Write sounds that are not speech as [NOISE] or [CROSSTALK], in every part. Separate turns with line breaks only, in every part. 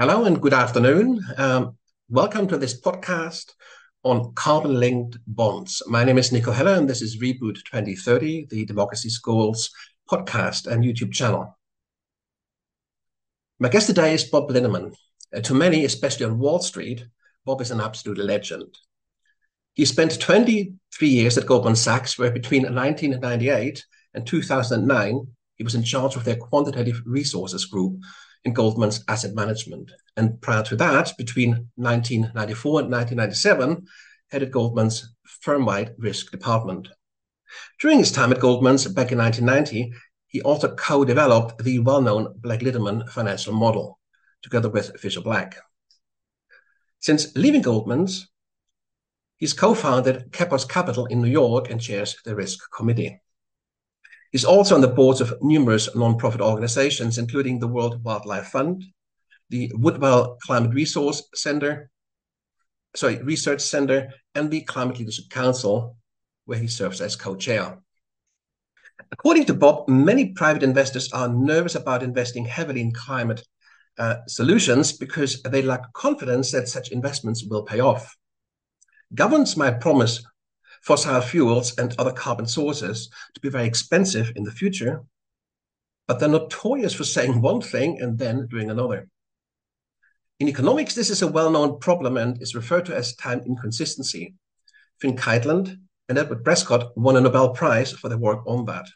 Hello and good afternoon. Um, welcome to this podcast on carbon linked bonds. My name is Nico Heller, and this is Reboot 2030, the Democracy Schools podcast and YouTube channel. My guest today is Bob Litterman. Uh, to many, especially on Wall Street, Bob is an absolute legend. He spent 23 years at Goldman Sachs, where between 1998 and 2009, he was in charge of their quantitative resources group, in Goldman's asset management. And prior to that, between 1994 and 1997, headed Goldman's firm-wide risk department. During his time at Goldman's back in 1990, he also co-developed the well-known Black-Litterman financial model, together with Fischer Black. Since leaving Goldman's, he's co-founded Kepos Capital in New York and chairs the risk committee. He's also on the boards of numerous nonprofit organizations, including the World Wildlife Fund, the Woodwell Climate Resource Center, sorry, Research Center, and the Climate Leadership Council, where he serves as co-chair. According to Bob, many private investors are nervous about investing heavily in climate uh, solutions because they lack confidence that such investments will pay off. Governments might promise fossil fuels and other carbon sources to be very expensive in the future, but they're notorious for saying one thing and then doing another. In economics, this is a well-known problem and is referred to as time inconsistency. Finn Kydland and Edward Prescott won a Nobel Prize for their work on that.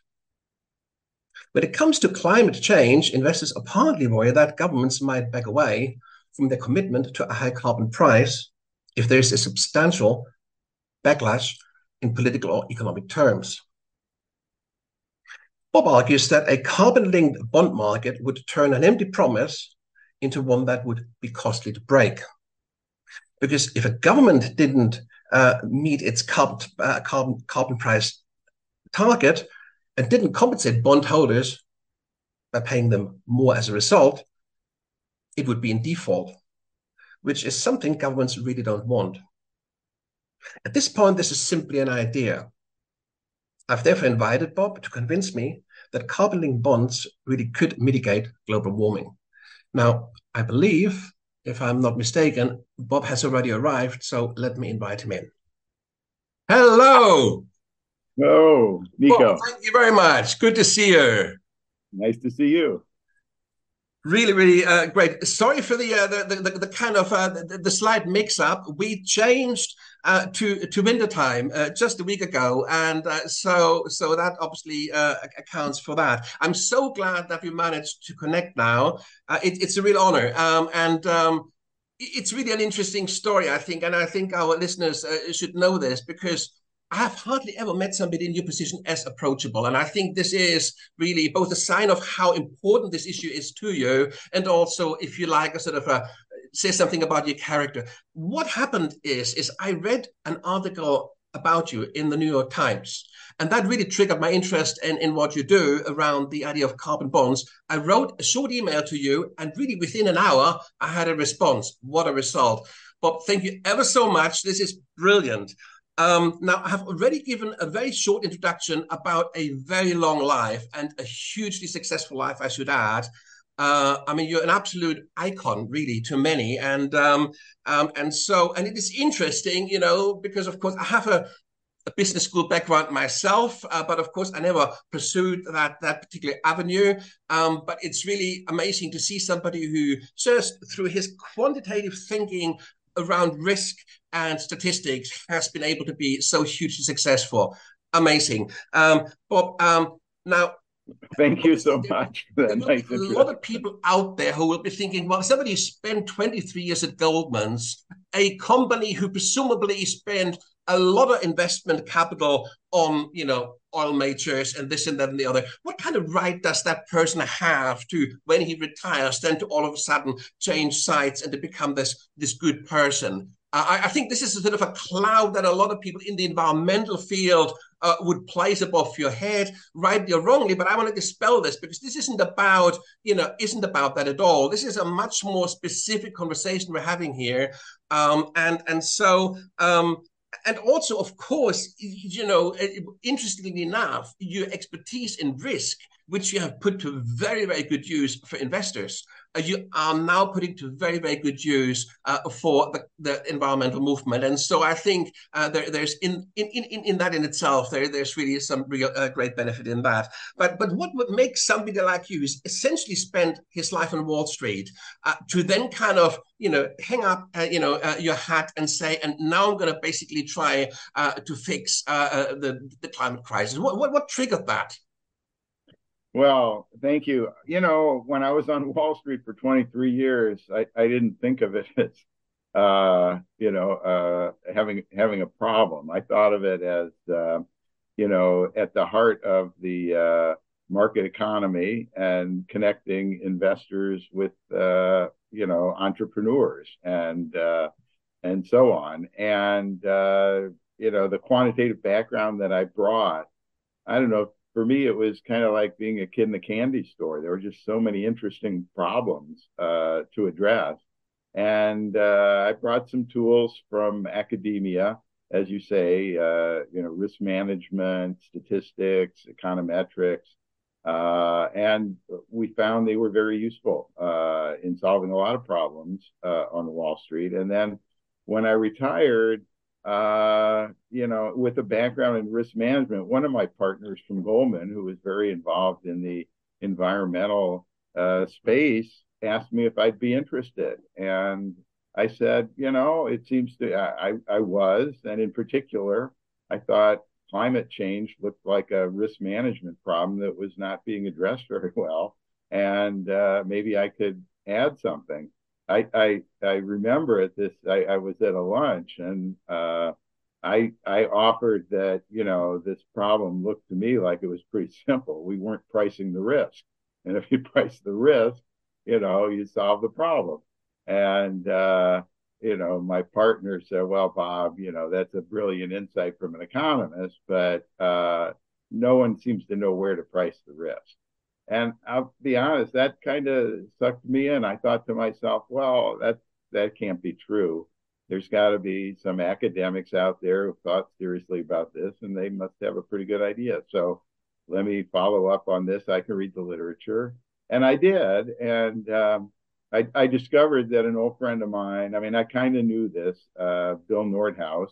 When it comes to climate change, investors apparently worried that governments might back away from their commitment to a high carbon price if there is a substantial backlash in political or economic terms. Bob argues that a carbon linked bond market would turn an empty promise into one that would be costly to break. Because if a government didn't uh, meet its carbon, uh, carbon, carbon price target and didn't compensate bondholders by paying them more as a result, it would be in default, which is something governments really don't want. At this point, this is simply an idea. I've therefore invited Bob to convince me that carbon linked bonds really could mitigate global warming. Now, I believe, if I'm not mistaken, Bob has already arrived, so let me invite him in. Hello.
Oh, Nico.
Bob, thank you very much. Good to see you.
Nice to see you
really really uh, great. Sorry for the, uh, the, the, the kind of uh, the, the slight mix up we changed uh, to to winter time uh, just a week ago and uh, so so that obviously accounts for that. I'm so glad that we managed to connect now. It, it's a real honor um, and um, it's really an interesting story i think and i think our listeners should know this because I have hardly ever met somebody in your position as approachable. And I think this is really both a sign of how important this issue is to you, and also, if you like, a sort of a say something about your character. What happened is, is I read an article about you in the New York Times. And that really triggered my interest in, in what you do around the idea of carbon bonds. I wrote a short email to you, and really within an hour, I had a response. What a result. Bob, thank you ever so much. This is brilliant. Um, now, I have already given a very short introduction about a very long life and a hugely successful life, I should add. Uh, I mean, you're an absolute icon, really, to many, and um, um, and so, and it is interesting, you know, because of course I have a, a business school background myself, uh, but of course I never pursued that that particular avenue. Um, but it's really amazing to see somebody who just through his quantitative thinking around risk and statistics has been able to be so hugely successful. Amazing. Um, Bob, um, now,
Thank you so much.
Nice a lot of people out there who will be thinking, well, somebody spent 23 years at Goldman's, a company who presumably spent a lot of investment capital on, you know, oil majors and this and that and the other. What kind of right does that person have to, when he retires, then to all of a sudden change sides and to become this this good person? I, I, think this is a sort of a cloud that a lot of people in the environmental field uh, would place above your head, rightly or wrongly. But I want to dispel this because this isn't about, you know, isn't about that at all. This is a much more specific conversation we're having here, um, and and so. Um, and also, of course, you know, eh, interestingly enough, your expertise in risk, which you have put to very, very good use for investors, you are now putting to very, very good use uh, for the, the, environmental movement. And so I think uh, there, there's in, in, in, in that in itself, there, there's really some real uh, great benefit in that. But, but what would make somebody like you is essentially spend his life on Wall Street uh, to then kind of, you know, hang up, uh, you know, your hat and say, and now I'm going to basically try to fix the, the climate crisis. What, what, what triggered that?
Well, thank you. You know, when I was on [LAUGHS] Wall Street for 23 years, I, I didn't think of it [LAUGHS] as, uh, you know, uh, having having a problem. I thought of it as, uh, you know, at the heart of the uh, market economy and connecting investors with, uh, you know, entrepreneurs and uh, and so on. And you know, the quantitative background that I brought, I don't know for me, it was kind of like being a kid in a candy store. There were just so many interesting problems uh, to address. And uh, I brought some tools from academia, as you say, uh, you know, risk management, statistics, econometrics. Uh, and we found they were very useful uh, in solving a lot of problems uh, on Wall Street. And then when I retired, uh, you know, with a background in risk management, one of my partners from Goldman, who was very involved in the environmental uh, space, asked me if I'd be interested. And I said, you know, it seems to, I, I was. And in particular, I thought climate change looked like a risk management problem that was not being addressed [LAUGHS] very well. And uh, maybe I could add something. I, I, I remember at this, I, I was at a lunch and uh, I, I offered that, you know, this problem looked to me like it was pretty [LAUGHS] simple. We weren't pricing the risk. And if you [LAUGHS] price the risk, you know, you solve the problem. And, uh, you know, my partner said, well, Bob, you know, that's a brilliant insight from an economist, but uh, no one seems to know where to price the risk. And I'll be honest, that kind of sucked me in. I thought to myself, well, that that can't be true. There's got to be some academics out there who thought seriously about this, and they must have a pretty good idea. So let me follow up on this. I can read the literature, and I did. And um, I, I, discovered that an old friend of mine, I mean, I kind of knew this, uh, Bill Nordhaus,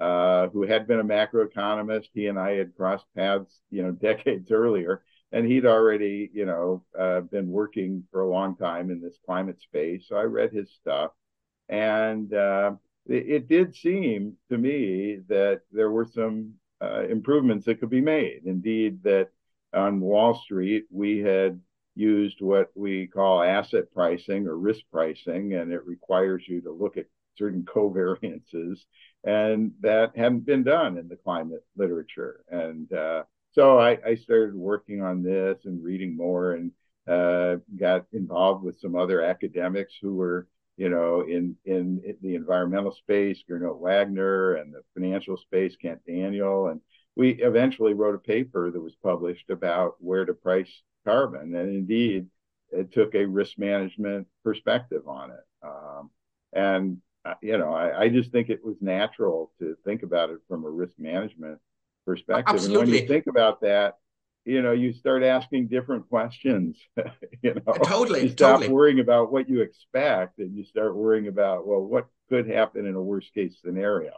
uh, who had been a macroeconomist. He and I had crossed paths, you know, [LAUGHS] decades earlier and he'd already, you know, uh, been working for a long time in this climate space. So I read his stuff, and uh, it, it, did seem to me that there were some uh, improvements that could be made. Indeed, that on Wall Street we had used what we call asset pricing or risk pricing, and it requires you to look at certain covariances, and that hadn't been done in the climate literature. And uh, so I, I, started working on this and reading more and uh, got involved with some other academics who were, you know, in, in, the environmental space, Gernot Wagner, and the financial space, Kent Daniel. And we eventually wrote a paper that was published about where to price carbon. And indeed, it took a risk management perspective on it. Um, and, uh, you know, I, I just think it was natural to think about it from a risk management perspective.
Absolutely.
And when you think about that, you know, you start asking different questions. [LAUGHS] you know,
totally.
You stop
totally.
worrying about what you expect, and you start worrying about well, what could happen in a worst case scenario.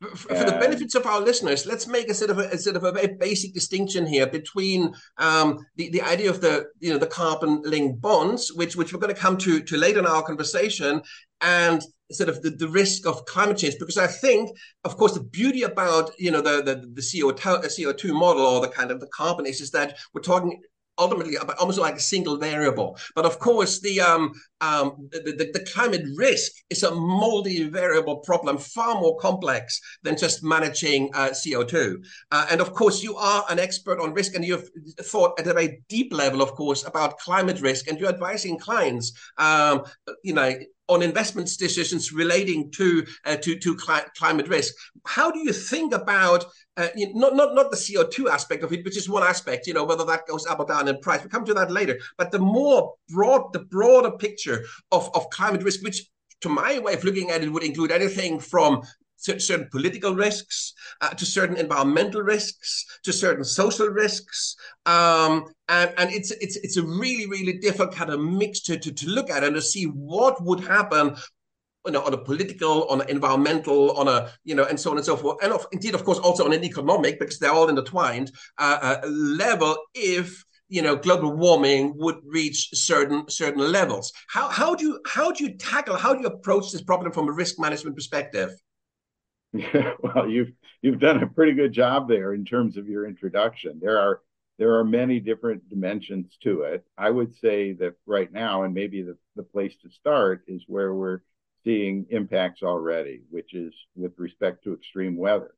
For, for the benefits of our listeners, let's make a sort of a, a sort of a very basic distinction here between um, the the idea of the you know the carbon linked bonds, which which we're going to come to to later in our conversation, and sort of the, the risk of climate change because I think, of course, the beauty about you know the the, the CO2 CO2 model or the kind of the carbon is is that we're talking ultimately about almost like a single variable. But of course, the um, um, the, the, the, climate risk is a multi-variable problem, far more complex than just managing uh, CO2. Uh, and of course, you are an expert on risk, and you've thought at a very deep level, of course, about climate risk, and you're advising clients, um, you know, on investment decisions relating to uh, to to cli- climate risk. How do you think about uh, not not not the CO two aspect of it, which is one aspect, you know, whether that goes up or down in price. We'll come to that later. But the more broad, the broader picture of of climate risk, which to my way of looking at it would include anything from certain political risks, uh, to certain environmental risks, to certain social risks, um, and and it's it's it's a really really difficult kind of mix to, to to look at and to see what would happen you know, on a political, on an environmental, on a, you know, and so on and so forth. And of, indeed, of course, also on an economic, because they're all intertwined, uh, uh, level if you know global warming would reach certain certain levels how how do you how do you tackle how do you approach this problem from a risk management perspective
yeah, [LAUGHS] well you've you've done a pretty good job there in terms of your introduction. There are there are many different dimensions to it. I would say that right now and maybe the, the place to start is where we're seeing impacts already which is with respect to extreme weather.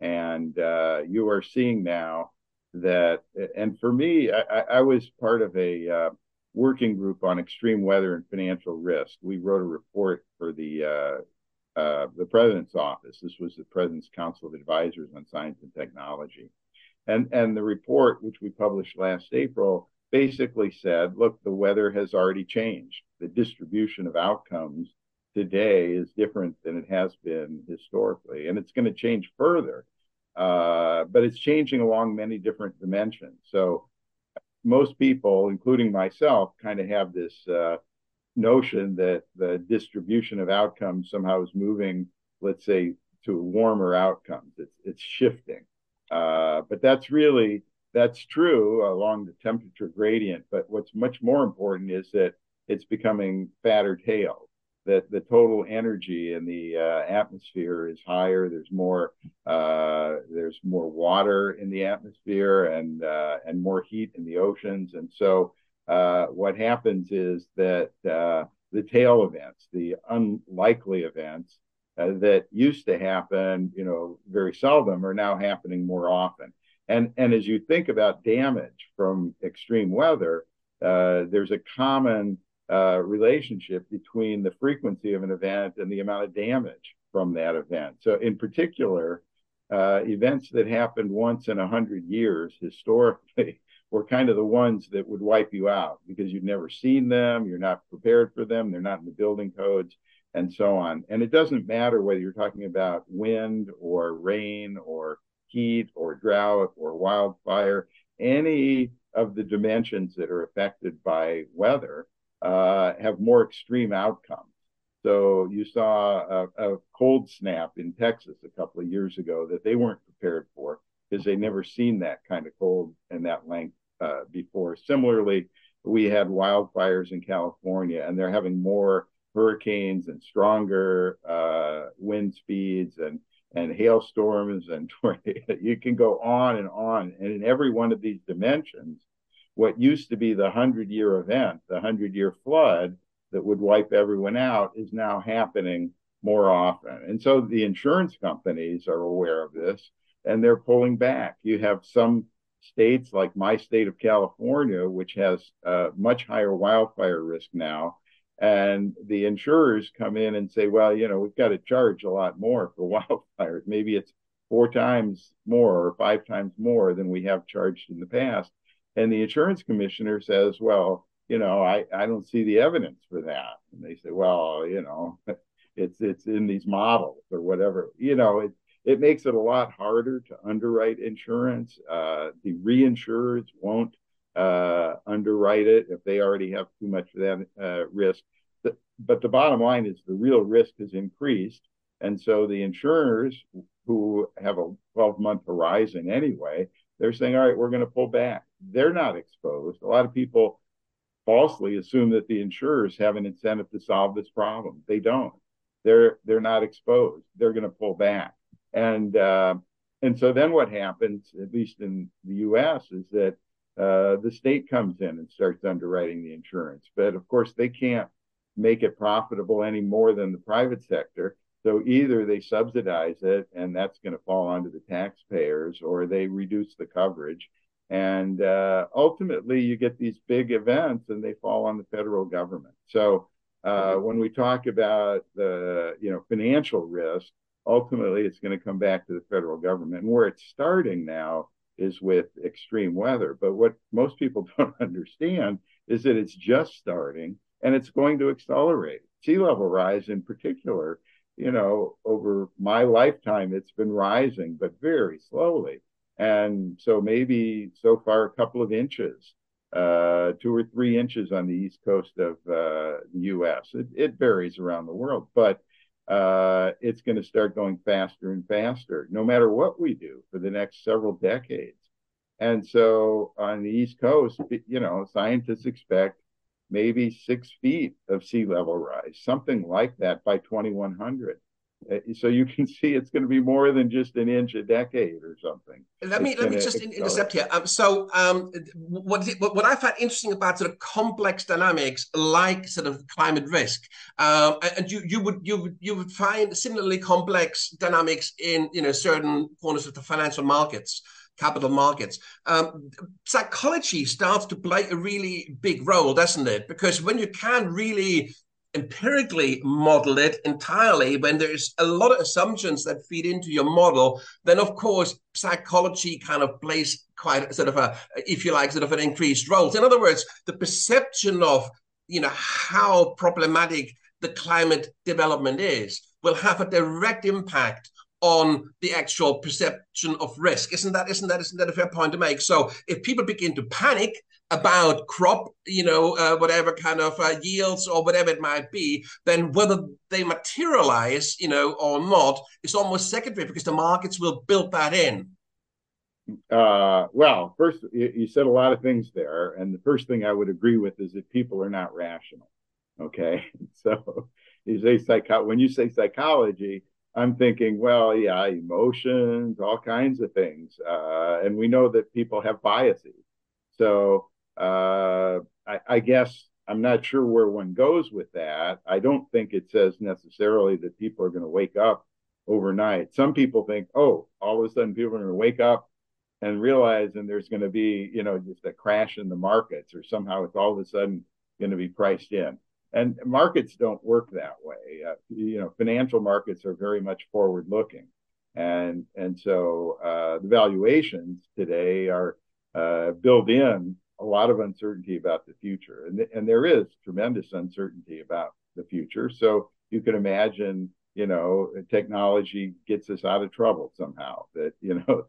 And uh, you are seeing now that, and for me, I, I was part of a uh, working group on extreme weather and financial risk. We wrote a report for the uh, uh, the president's office. This was the president's council of advisors on science and technology, and and the report, which we published last April, basically said, look, the weather has already changed. The distribution of outcomes today is different than it has been historically, and it's going to change further uh, but it's changing along many different dimensions. So most people, including myself, kind of have this uh, notion that the distribution of outcomes somehow is moving, let's say, to warmer outcomes. It's it's shifting, uh, but that's really that's true along the temperature gradient. But what's much more important is that it's becoming fatter tails that the total energy in the uh, atmosphere is higher. There's more uh, there's more water in the atmosphere and uh, and more heat in the oceans. And so uh, what happens is that uh, the tail events, the unlikely events uh, that used to happen, you know, very seldom, are now happening more often. And and as you think about damage from extreme weather, there's a common uh, relationship between the frequency of an event and the amount of damage from that event. So, in particular, uh, events that happened once in a hundred years historically [LAUGHS] were kind of the ones that would wipe you out because you've never seen them, you're not prepared for them, they're not in the building codes, and so on. And it doesn't matter whether you're talking about wind or rain or heat or drought or wildfire, any of the dimensions that are affected by weather uh, have more extreme outcomes. So you saw a, a, cold snap in Texas a couple of years ago that they weren't prepared for because they never seen that kind of cold and that length uh, before. Similarly, we had wildfires in California, and they're having more hurricanes and stronger uh, wind speeds and and hailstorms and [LAUGHS] you can go on and on. And in every one of these dimensions, what used to be the 100 year event, the 100 year flood that would wipe everyone out, is now happening more often. And so the insurance companies are aware of this and they're pulling back. You have some states like my state of California, which has a much higher wildfire risk now. And the insurers come in and say, well, you know, we've got to charge a lot more for [LAUGHS] wildfires. Maybe it's four times more or five times more than we have charged in the past. And the insurance commissioner says, well, you know, I, I don't see the evidence for that. And they say, well, you know, [LAUGHS] it's it's in these models or whatever. You know, it it makes it a lot harder to underwrite insurance. Uh, the reinsurers won't uh, underwrite it if they already have too much of that uh, risk. But the bottom line is the real risk has increased. And so the insurers who have a 12 month horizon anyway, they're saying, all right, we're going to pull back they're not exposed. A lot of people falsely assume that the insurers have an incentive to solve this problem. They don't. They're they're not exposed. They're going to pull back, and uh, and so then what happens, at least in the U.S., is that uh, the state comes in and starts underwriting the insurance. But of course, they can't make it profitable any more than the private sector. So either they subsidize it, and that's going to fall onto the taxpayers, or they reduce the coverage and uh, ultimately, you get these big events, and they fall on the federal government. So uh, when we talk about the you know financial risk, ultimately it's going to come back to the federal government. And where it's starting now is with extreme weather. But what most people [LAUGHS] don't understand is that it's just starting, and it's going to accelerate. Sea level rise, in particular, you know, over my lifetime, it's been rising, but very slowly. And so maybe so far a couple of inches, uh, two or three inches on the east coast of uh, the U.S. It, it, varies around the world, but uh, it's going to start going faster and faster, no matter what we do for the next several decades. And so on the east coast, you know, scientists expect maybe six feet of sea level rise, something like that by 2100. Uh, so you can [LAUGHS] see it's going to be more than just an inch a decade or something.
Let me let me just accelerate. intercept here. Um, so um, what what I find interesting about sort of complex dynamics, like sort of climate risk, um, and you you would you would you would find similarly complex dynamics in you know certain corners of the financial markets capital markets. Um, psychology starts to play a really big role, doesn't it? Because when you can really empirically model it entirely, when there's a lot of assumptions that feed into your model, then of course psychology kind of plays quite sort of a, if you like, sort of an increased role. In other words, the perception of you know how problematic the climate development is will have a direct impact on the actual perception of risk. Isn't that isn't that isn't that a fair point to make? So if people begin to panic about crop, you know, uh, whatever kind of uh, yields or whatever it might be, then whether they materialize, you know, or not is almost secondary because the markets will build that in.
Uh, well, first, you, you said a lot of things there, and the first thing I would agree with is that people are not rational. Okay, [LAUGHS] so you say psycho when you say psychology, I'm thinking, well, yeah, emotions, all kinds of things, uh, and we know that people have biases. So uh, I, I, guess I'm not sure where one goes with that. I don't think it says necessarily that people are going to wake up overnight. Some people think, oh, all of a sudden people are going to wake up and realize, and there's going to be, you know, just a crash in the markets, or somehow it's all of a sudden going to be priced in. And markets don't work that way. Uh, you know, financial markets are very much forward looking. And, and so uh, the valuations today are uh, built in a lot of uncertainty about the future. And, th- and there is tremendous uncertainty about the future. So you can imagine, you know, technology gets us out of trouble somehow. That, you know,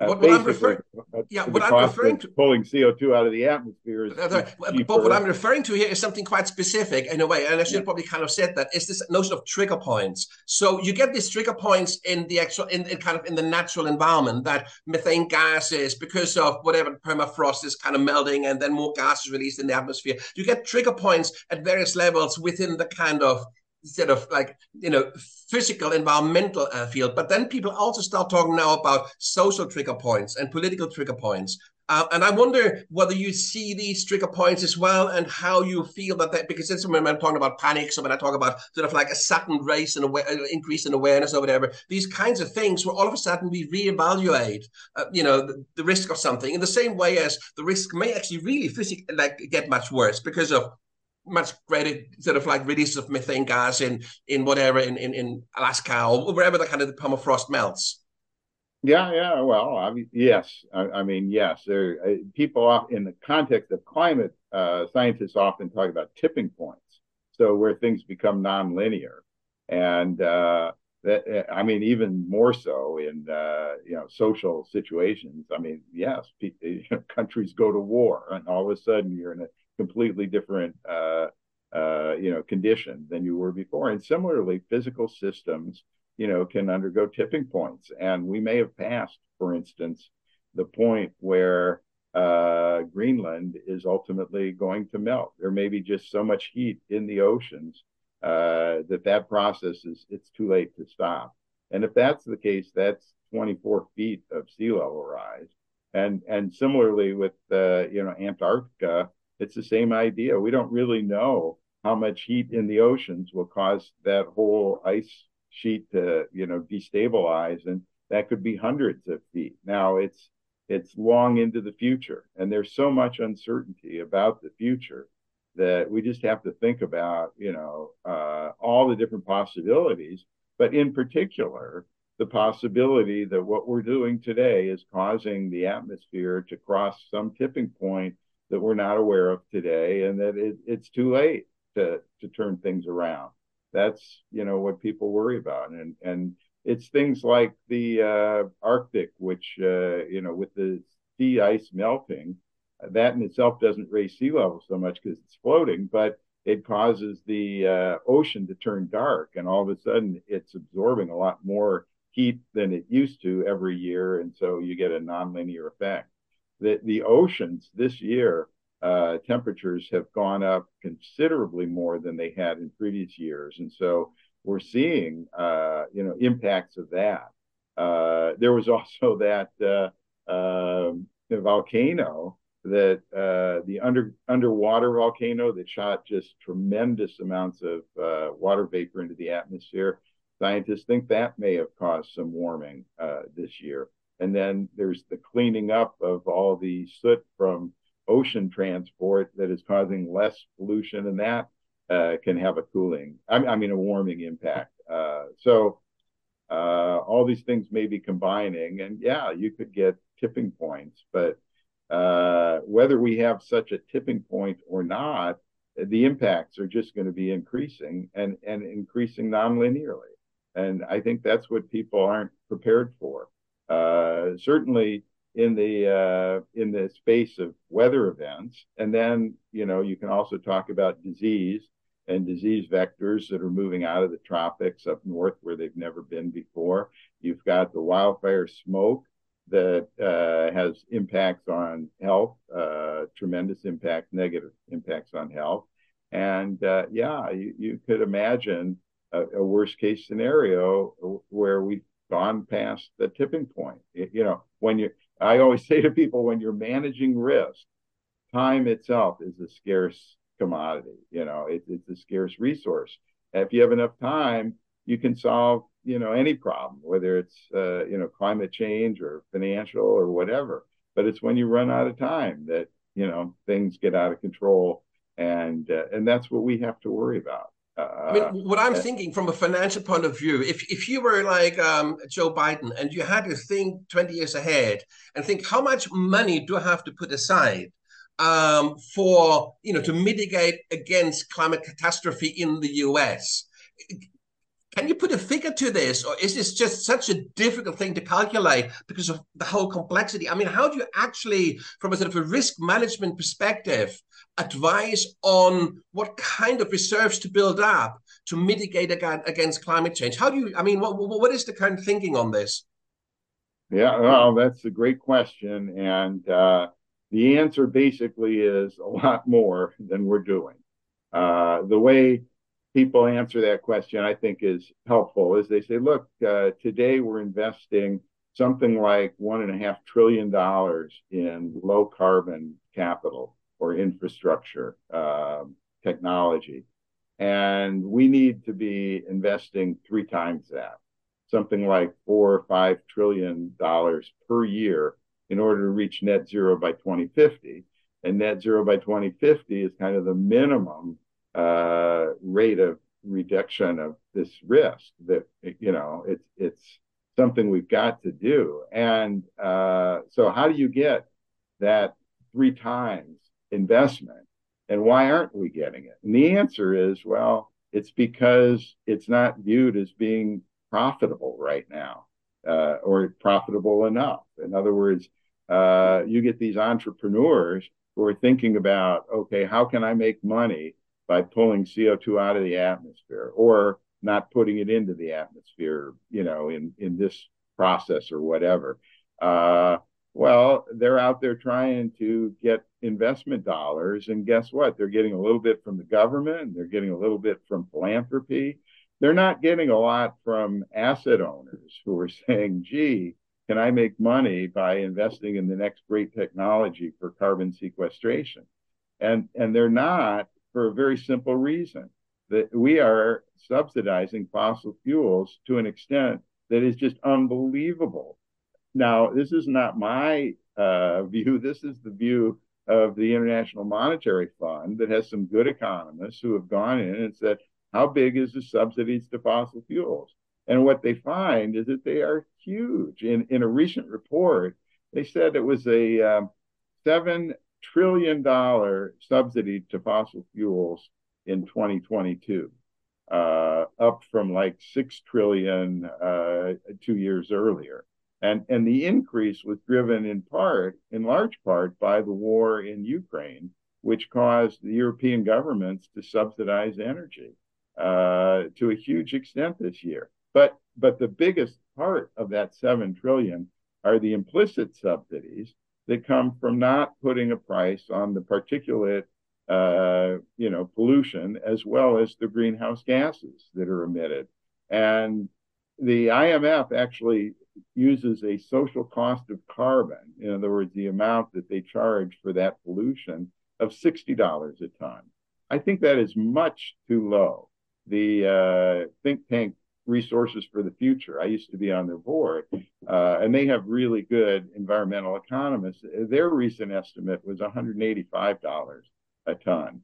uh, what, what I'm referring, uh, yeah, what I'm referring to
pulling CO2 out of the atmosphere is.
but what I'm referring to here is something quite specific in a way, and I should yeah. probably kind of said that is this notion of trigger points. So you get these trigger points in the actual, in, in kind of in the natural environment that methane gases because of whatever permafrost is kind of melting, and then more gas is released in the atmosphere. You get trigger points at various levels within the kind of sort of like you know physical environmental uh, field but then people also start talking now about social trigger points and political trigger points. Uh, and I wonder whether you see these trigger points as well, and how you feel that that because it's when I'm talking about panic, so when I talk about sort of like a sudden race and awa- uh, increase in awareness or whatever, these kinds of things where all of a sudden we reevaluate, uh, you know, the, the, risk of something in the same way as the risk may actually really physically like get much worse because of much greater sort of like release of methane gas in in whatever in in, in Alaska or wherever the kind of the permafrost melts.
Yeah, yeah. Well, I mean, yes. I, I mean, yes. There, uh, people off in the context of climate, uh, scientists often talk about tipping points. So where things become nonlinear, and uh, that uh, I mean, even more so in uh, you know social situations. I mean, yes, [LAUGHS] countries go to war, and all of a sudden you're in a completely different uh, uh, you know condition than you were before. And similarly, physical systems you know can undergo tipping points, and we may have passed, for instance, the point where uh, Greenland is ultimately going to melt. There may be just so much heat in the oceans uh, that that process is it's too late to stop. And if that's the case, that's 24 feet of sea level rise. And and similarly with uh, you know Antarctica, it's the same idea. We don't really know how much heat in the oceans will cause that whole ice sheet to, you know, destabilize, and that could be hundreds of feet. Now it's it's long into the future, and there's so much uncertainty about the future that we just have to think about, you know, uh, all the different possibilities, but in particular, the possibility that what we're doing today is causing the atmosphere to cross some tipping point that we're not aware of today, and that it, it's too late to to turn things around. that's you know what people worry about, and and it's things like the uh, Arctic, which uh, you know with the sea ice melting, that in itself doesn't raise sea level so much because it's floating, but it causes the uh, ocean to turn dark, and all of a sudden it's absorbing a lot more heat than it used to every year, and so you get a nonlinear effect. The the oceans this year uh, temperatures have gone up considerably more than they had in previous years, and so we're seeing uh, you know impacts of that. Uh, there was [LAUGHS] also that uh, um, volcano that uh, the under underwater volcano that shot just tremendous amounts of uh, water vapor into the atmosphere. Scientists think that may have caused some warming this year. And then there's the cleaning up of all the soot from ocean transport that is causing less pollution, and that uh, can have a cooling, I, I mean, a warming impact. Uh, so uh, all these things may be combining, and yeah, you could get tipping points, but uh, whether we have such a tipping point or not, the impacts are just going to be increasing and, and increasing nonlinearly. And I think that's what people aren't prepared for. Uh, certainly in the uh, in the space of weather events, and then you know you can also talk about disease and disease vectors that are moving out of the tropics up north where they've never been before. You've got the wildfire smoke that uh, has impacts on health, uh, tremendous impact, negative impacts on health. And uh, yeah, you, you, could imagine a, a, worst case scenario where we've gone past the tipping point. you know, when you, I always [LAUGHS] say to people, when you're managing risk, time itself is a scarce commodity. You know, it, it's a scarce resource. if you have enough time, you can solve you know any problem, whether it's uh, you know climate change or financial or whatever. But it's when you run out of time that you know things get out of control, and uh, and that's what we have to worry about.
Uh, I mean, what I'm uh, thinking from a financial point of view, if if you were like um, Joe Biden and you had to think 20 years ahead and think how much money do I have to put aside um, for you know to mitigate against climate catastrophe in the U.S. Can you put a figure to this, or is this just such a difficult thing to calculate because of the whole complexity? I mean, how do you actually, from a sort of a risk management perspective, advise on what kind of reserves to build up to mitigate against climate change? How do you? I mean, what what is the current thinking on this?
Yeah, well, that's a great question, and uh, the answer basically is a lot more than we're doing. Uh, the way people answer that question, I think is helpful, is they say, look, uh, today we're investing something like one and a half trillion dollars in low carbon capital or infrastructure um, technology. And we need to be investing three times that, something like four or five trillion dollars per year in order to reach net zero by 2050. And net zero by 2050 is kind of the minimum uh, rate of reduction of this risk that you know it's it's something we've got to do. And uh, so how do you get that three times investment? And why aren't we getting it? And the answer is well it's because it's not viewed as being profitable right now uh, or profitable enough. In other words uh, you get these entrepreneurs who are thinking about okay how can i make money by pulling CO2 out of the atmosphere or not putting it into the atmosphere, you know, in, in this process or whatever. Uh, well, they're out there trying to get investment dollars. And guess what? They're getting a little bit from the government, they're getting a little bit from philanthropy. They're not getting a lot from asset owners who are [LAUGHS] saying, gee, can I make money by investing in the next great technology for carbon sequestration? And, and they're not for a very simple reason that we are subsidizing fossil fuels to an extent that is just unbelievable. Now, this is not my uh, [LAUGHS] view. This is the view of the International Monetary Fund that has some good economists who have gone in and said, how big is the subsidies to fossil fuels? And what they find is that they are huge. In, in a recent report, they said it was a um, seven trillion dollar subsidy to fossil fuels in 2022. Uh, up from like six trillion uh, two years earlier. And, and the increase was driven in part, in large part, by the war in Ukraine, which caused the European governments to subsidize energy uh, to a huge extent this year. But but the biggest part of that seven trillion are the implicit subsidies that come from not putting a price on the particulate uh, you know, pollution as well as the greenhouse gases that are emitted. And the IMF actually uses a social cost of carbon, in other words, the amount that they charge for that pollution of $60 a ton. I think that is much too low. The uh, think tank Resources for the Future, I used to be on their board, uh, and they have really good environmental economists. Their recent estimate was $185 a ton.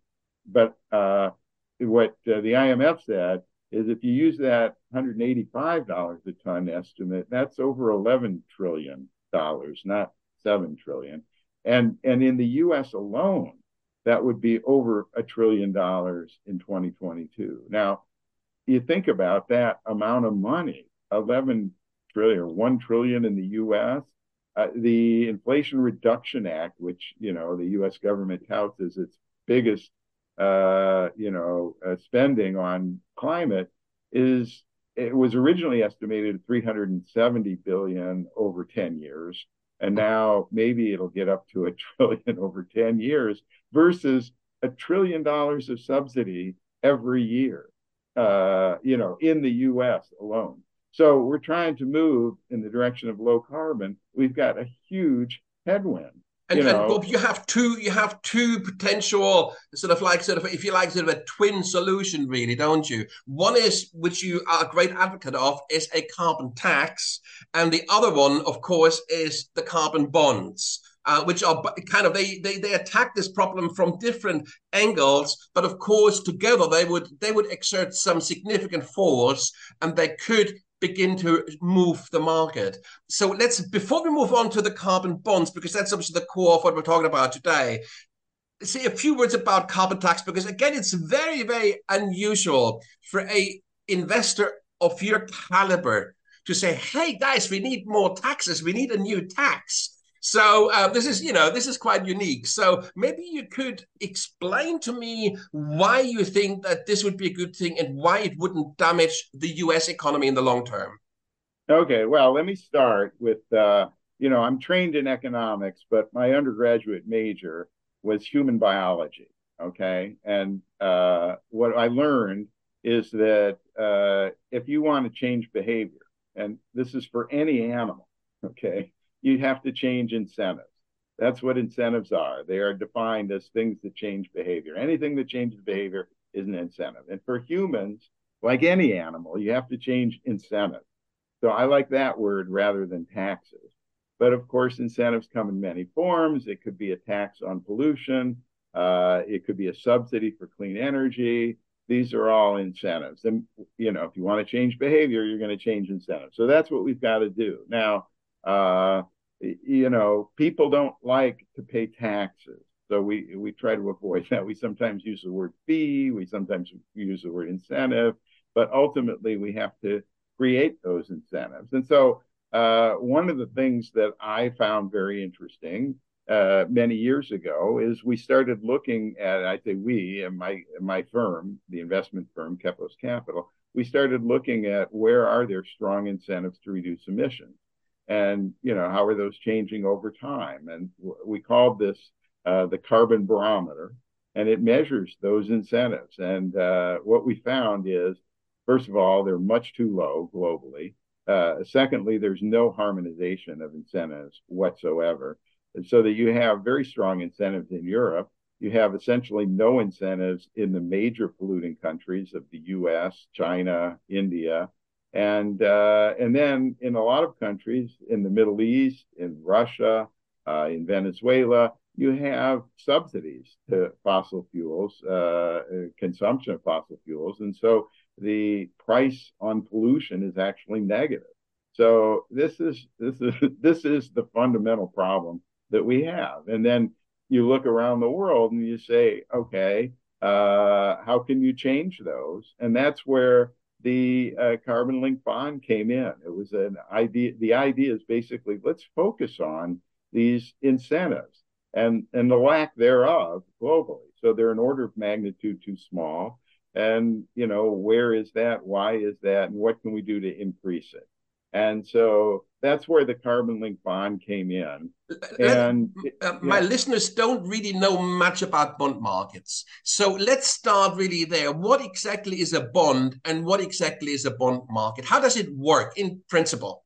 But uh, what uh, the IMF said is if you use that $185 a ton estimate, that's over 11 trillion dollars, not 7 trillion. And and in the US alone, that would be over a trillion dollars in 2022. Now, you think about that amount of money, 11 trillion or 1 trillion in the US, uh, the Inflation Reduction Act, which, you know, the US government touts as its biggest, uh, you know, uh, spending on climate is it was originally estimated at 370 billion over 10 years and now maybe it'll get up to a [LAUGHS] trillion over 10 years versus a trillion dollars of subsidy every year uh, you know in the us alone so we're trying to move in the direction of low carbon we've got a huge headwind
and, you know, and Bob, you have two you have two potential sort of like sort of if you like sort of a twin solution, really, don't you? One is which you are a great advocate of is a carbon tax, and the other one, of course, is the carbon bonds. Uh, which are kind of they, they they attack this problem from different angles but of course together they would they would exert some significant force and they could begin to move the market. So let's, before we move on to the carbon bonds, because that's obviously the core of what we're talking about today, say a few words about carbon tax, because again, it's very, very unusual for a investor of your caliber to say, hey guys, we need more taxes, we need a new tax. So uh, this is, you know, this is quite unique. So maybe you could explain to me why you think that this would be a good thing and why it wouldn't damage the U.S. economy in the long term.
Okay, well, let me start with, uh, you know, I'm trained in economics, but my undergraduate major was human biology. Okay, and uh, what I learned is that uh, if you want to change behavior, and this is for any animal, okay you have to change incentives. That's what incentives are. They are defined as things that change behavior. Anything that changes behavior is an incentive. And for humans, like any animal, you have to change incentives. So I like that word rather than taxes. But of course, incentives come in many forms. It could be a tax on pollution. Uh, it could be a subsidy for clean energy. These are all incentives. And, you know, if you want to change behavior, you're going to change incentives. So that's what we've got to do. Now, uh, you know, people don't like to pay taxes. So we, we try to avoid that. We sometimes use the word fee, we sometimes use the word incentive, but ultimately we have to create those incentives. And so uh, one of the things that I found very interesting uh, many years ago is we started looking at, I say we, and my, my firm, the investment firm, Kepos Capital, we started looking at where are there strong incentives to reduce emissions and you know how are those changing over time? And we called this uh, the carbon barometer and it measures those incentives. And uh, what we found is first of all they're much too low globally. Uh, secondly there's no harmonization of incentives whatsoever. And so that you have very strong incentives in europe. You have essentially no incentives in the major polluting countries of the us china india and uh, and then in a lot of countries in the Middle East, in Russia, uh, in Venezuela, you have subsidies to fossil fuels, uh, consumption of fossil fuels, and so the price on pollution is actually negative. So this is this is [LAUGHS] this is the fundamental problem that we have. And then you look around the world and you say, okay, uh, how can you change those? And that's where the uh, carbon linked bond came in. It was an idea. The idea is basically let's focus on these incentives and and the lack thereof globally. So they're an order of magnitude too small. And you know where is that? Why is that? And what can we do to increase it? And so that's where the carbon link bond came in. And
uh, my listeners don't really know much about bond markets. So let's start really there. What exactly is a bond and what exactly is a bond market? How does it work in principle?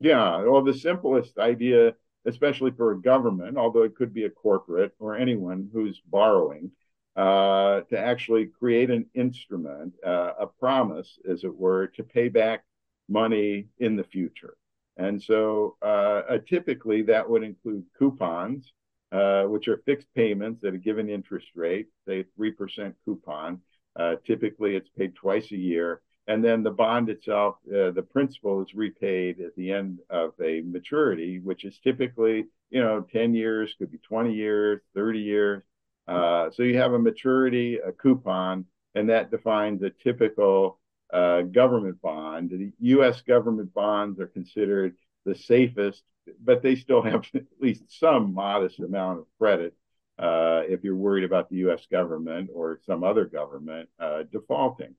Yeah, well, the simplest idea, especially for a government, although it could be a corporate or anyone who's borrowing, uh, to actually create an instrument, uh, a promise, as it were, to pay back money in the future. And so uh, uh, typically that would include coupons, uh, which are fixed payments at a given interest rate, say 3% coupon. Uh, typically it's paid twice a year. And then the bond itself, uh, the principal is repaid at the end of a maturity, which is typically, you know, 10 years, could be 20 years, 30 years. Uh, so you have a maturity, a coupon, and that defines a typical uh, government bond. The U.S. government bonds are considered the safest, but they still have [LAUGHS] at least some modest amount of credit uh, if you're worried about the U.S. government or some other government uh, defaulting.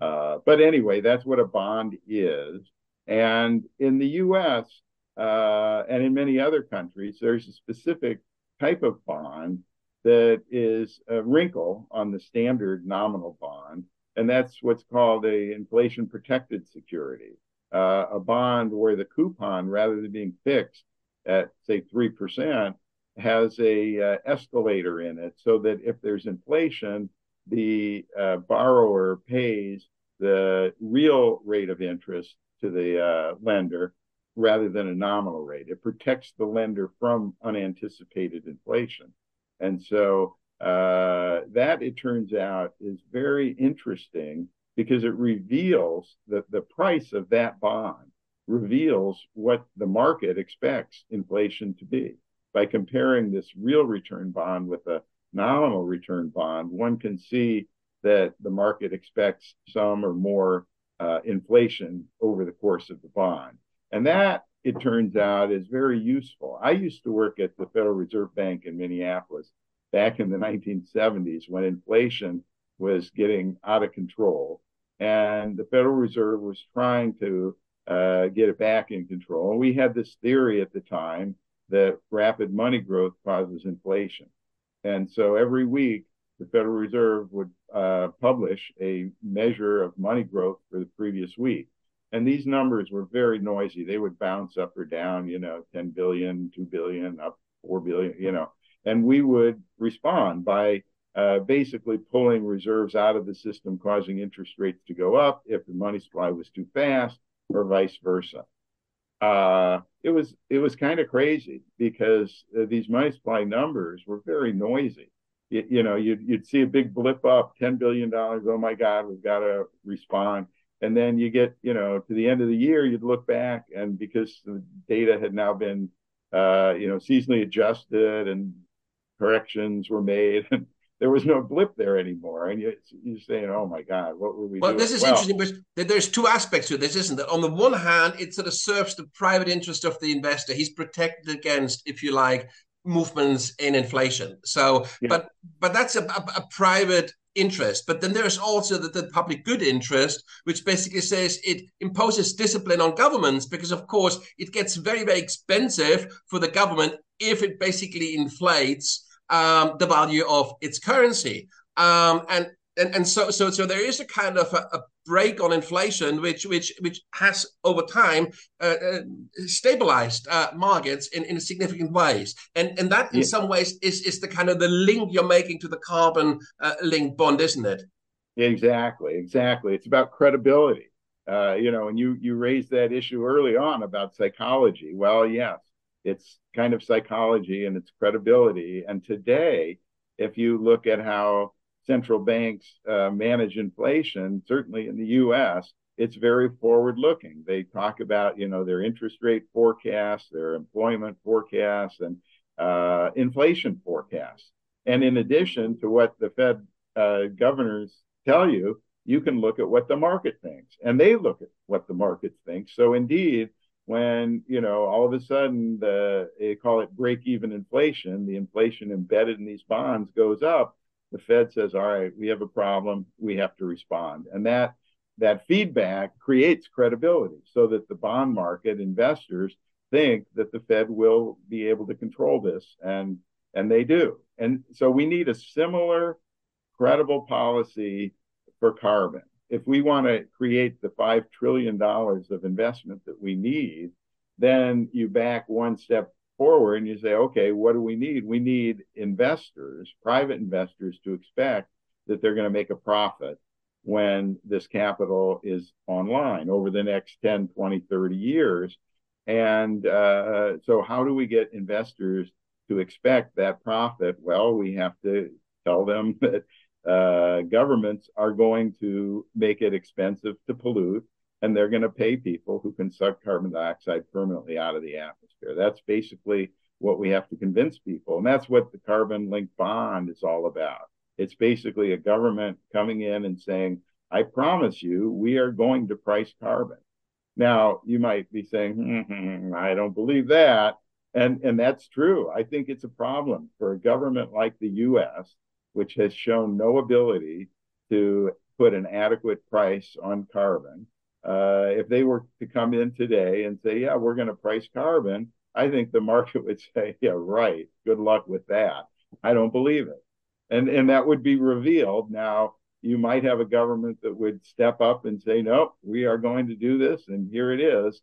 Uh, but anyway, that's what a bond is. And in the U.S. Uh, and in many other countries, there's a specific type of bond that is a wrinkle on the standard nominal bond and that's what's called a inflation protected security, uh, a bond where the coupon, rather than being fixed at say three percent, has a uh, escalator in it, so that if there's inflation, the uh, borrower pays the real rate of interest to the uh, lender rather than a nominal rate. It protects the lender from unanticipated inflation, and so uh, that it turns out is very interesting because it reveals that the price of that bond reveals what the market expects inflation to be. By comparing this real return bond with a nominal return bond, one can see that the market expects some or more uh, inflation over the course of the bond. And that, it turns out, is very useful. I used to work at the Federal Reserve Bank in Minneapolis back in the 1970s when inflation was getting out of control. And the Federal Reserve was trying to uh, get it back in control. And we had this theory at the time that rapid money growth causes inflation. And so every week, the Federal Reserve would uh, publish a measure of money growth for the previous week. And these numbers were very noisy. They would bounce up or down, you know, 10 billion, 2 billion, up 4 billion, you know. And we would respond by uh, basically pulling reserves out of the system, causing interest rates to go up if the money supply was too fast, or vice versa. Uh, it was it was kind of crazy because uh, these money supply numbers were very noisy. You, you know, you'd you'd see a big blip up, ten billion dollars. Oh my God, we've got to respond. And then you get, you know, to the end of the year, you'd look back, and because the data had now been, uh, you know, seasonally adjusted and corrections were made and [LAUGHS] there was no blip there anymore. And you, you're saying, oh my God, what were we
well,
doing?
this is well, interesting because there's two aspects to this, isn't there? On the one hand, it sort of serves the private interest of the investor. He's protected against, if you like, movements in inflation. So, yeah. but but that's a, a, a, private interest. But then there's also the, the, public good interest, which basically says it imposes discipline on governments because, of course, it gets very very expensive for the government if it basically inflates um, the value of its currency. Um, and, and and so so so there is a kind of a, a brake on inflation, which which which has over time uh, uh, stabilized uh, markets in, in significant ways, and and that in yeah. some ways is is the kind of the link you're making to the carbon uh, link bond, isn't it?
Exactly, exactly. It's about credibility. Uh, you know, and you you raised that issue early on about psychology. Well, yes, it's kind of psychology and its credibility. And today, if you look at how central banks uh, manage inflation, certainly in the U.S., it's very forward looking. They talk about, you know, their interest rate forecasts, their employment forecasts, and uh, inflation forecasts. And in addition to what the Fed uh, governors tell you, you can look at what the market thinks, and they look at what the market thinks. So indeed, when you know all of a sudden the they call it break even inflation, the inflation embedded in these bonds goes up, the Fed says, "All right, we have a problem. We have to respond," and that that feedback creates credibility, so that the bond market investors think that the Fed will be able to control this, and and they do. And so we need a similar credible policy for carbon. If we want to create the $5 trillion of investment that we need, then you back one step forward and you say, okay, what do we need? We need investors, private investors, to expect that they're going to make a profit when this capital is online over the next 10, 20, 30 years. And uh, so, how do we get investors to expect that profit? Well, we have to tell them [LAUGHS] that uh, governments are going to make it expensive to pollute, and they're going to pay people who can suck carbon dioxide permanently out of the atmosphere. That's basically what we have to convince people. And that's what the carbon linked bond is all about. It's basically a government coming in and saying, I promise you, we are going to price carbon. Now, you might be saying, mm-hmm, I don't believe that. And, and that's true. I think it's a problem for a government like the US, which has shown no ability to put an adequate price on carbon. Uh, if they were to come in today and say, yeah, we're going to price carbon, I think the [LAUGHS] market would say, yeah, right. Good luck with that. I don't believe it. And, and that would be revealed. Now, you might have a government that would step up and say, no, we are going to do this, and here it is.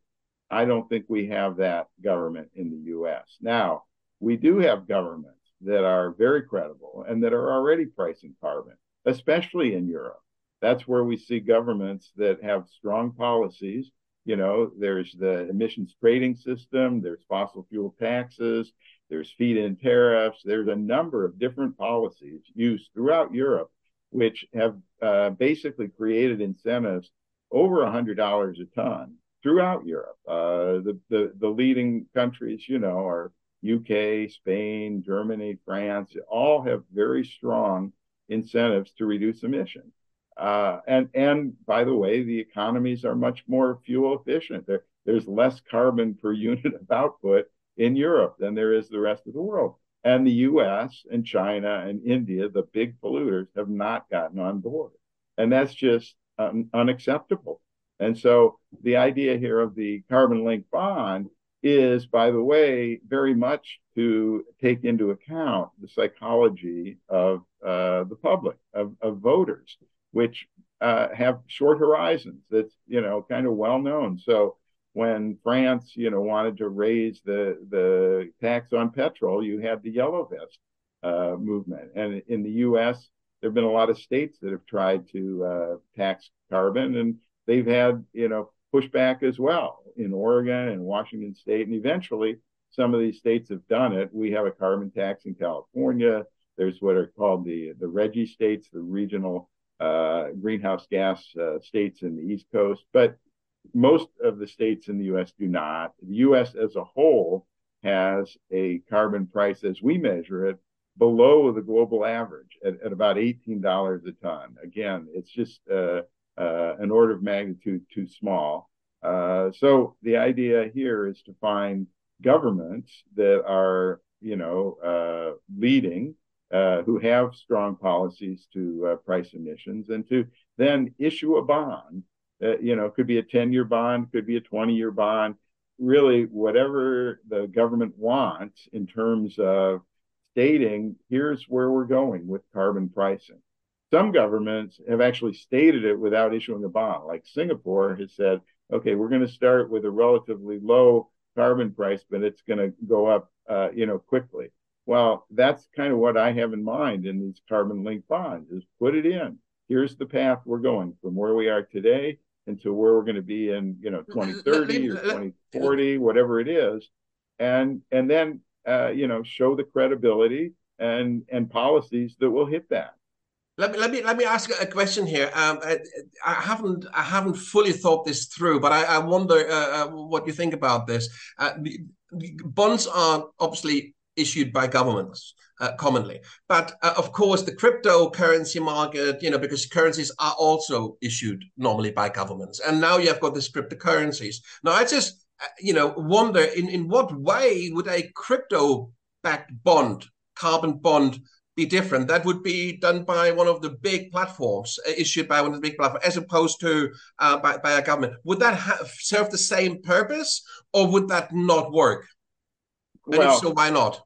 I don't think we have that government in the US. Now, we do have governments that are very credible and that are already pricing carbon, especially in Europe. That's where we see governments that have strong policies. You know, there's the emissions trading system, there's fossil fuel taxes, there's feed in tariffs, there's a number of different policies used throughout Europe which have uh, basically created incentives over $100 a ton throughout Europe. Uh, the, the, the leading countries, you know, are UK, Spain, Germany, France, all have very strong incentives to reduce emissions. Uh, and and by the way, the economies are much more fuel efficient. There, there's less carbon per [LAUGHS] unit of output in Europe than there is the rest of the world. And the US and China and India, the big polluters, have not gotten on board. And that's just un- unacceptable. And so the idea here of the carbon link bond is, by the way, very much to take into account the psychology of uh, the public, of, of voters, which uh, have short horizons. That's you know kind of well known. So when France, you know, wanted to raise the the tax on petrol, you had the yellow vest uh, movement, and in the U.S., there have been a lot of states that have tried to uh, tax carbon, and they've had you know pushback as well in Oregon and Washington State, and eventually some of these states have done it. We have a carbon tax in California. There's what are called the the RGGI states, the regional uh, greenhouse gas uh, states in the East Coast, but most of the states in the U.S. do not. The U.S. as a whole has a carbon price, as we measure it, below the global average at, at about $18 a ton. Again, it's just uh, uh, an order of magnitude too small. Uh, so the idea here is to find governments that are, you know, leading, uh, who have strong policies to uh, price emissions, and to then issue a bond uh, you know, could be a 10 year bond, could be a 20 year bond, really whatever the government wants in terms of stating, here's where we're going with carbon pricing. Some governments have actually stated it without issuing a bond, like Singapore has said, okay, we're going to start with a relatively low carbon price, but it's going to go up, uh, you know, quickly. Well, that's kind of what I have in mind in these carbon linked bonds is put it in. Here's the path we're going from where we are today into where we're going to be in you know 2030 or [LAUGHS] 2040 whatever it is and and then uh, you know show the credibility and and policies that will hit that
let me let me let me ask a question here. Um, I, I, haven't I haven't fully thought this through, but I, I wonder uh, uh what you think about this. Uh, bonds are obviously issued by governments uh, commonly. But uh, of course, the cryptocurrency market, you know, because currencies are also issued normally by governments, and now you have got these cryptocurrencies. Now, I just, uh, you know, wonder in in what way would a crypto-backed bond, carbon bond, be different? That would be done by one of the big platforms, uh, issued by one of the big platforms, as opposed to uh, by, by a government. Would that have, serve the same purpose, or would that not work? And well, if so, why not?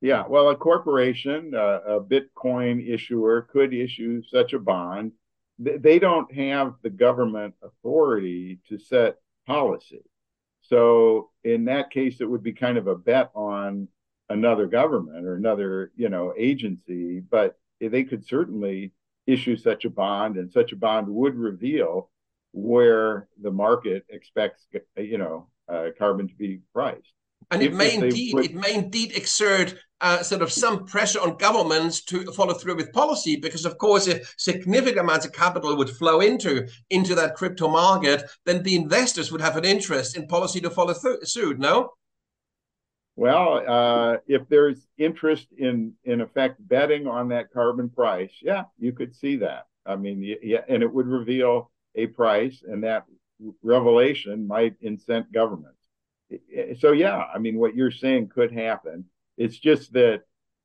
Yeah, well, a corporation, uh, a Bitcoin issuer could issue such a bond. They don't have the government authority to set policy. So in that case, it would be kind of a bet on another government or another, you know, agency. But they could certainly issue such a bond, and such a bond would reveal where the market expects, you know, uh, carbon to be priced.
And if, it may indeed it may indeed exert uh, sort of some pressure on governments to follow through with policy, because of course, if significant amounts of capital would flow into into that crypto market, then the investors would have an interest in policy to follow through suit. No.
Well, uh, if there's interest in in effect betting on that carbon price, yeah, you could see that. I mean, yeah, and it would reveal a price, and that revelation might incent governments so yeah, I mean, what you're saying could happen. It's just that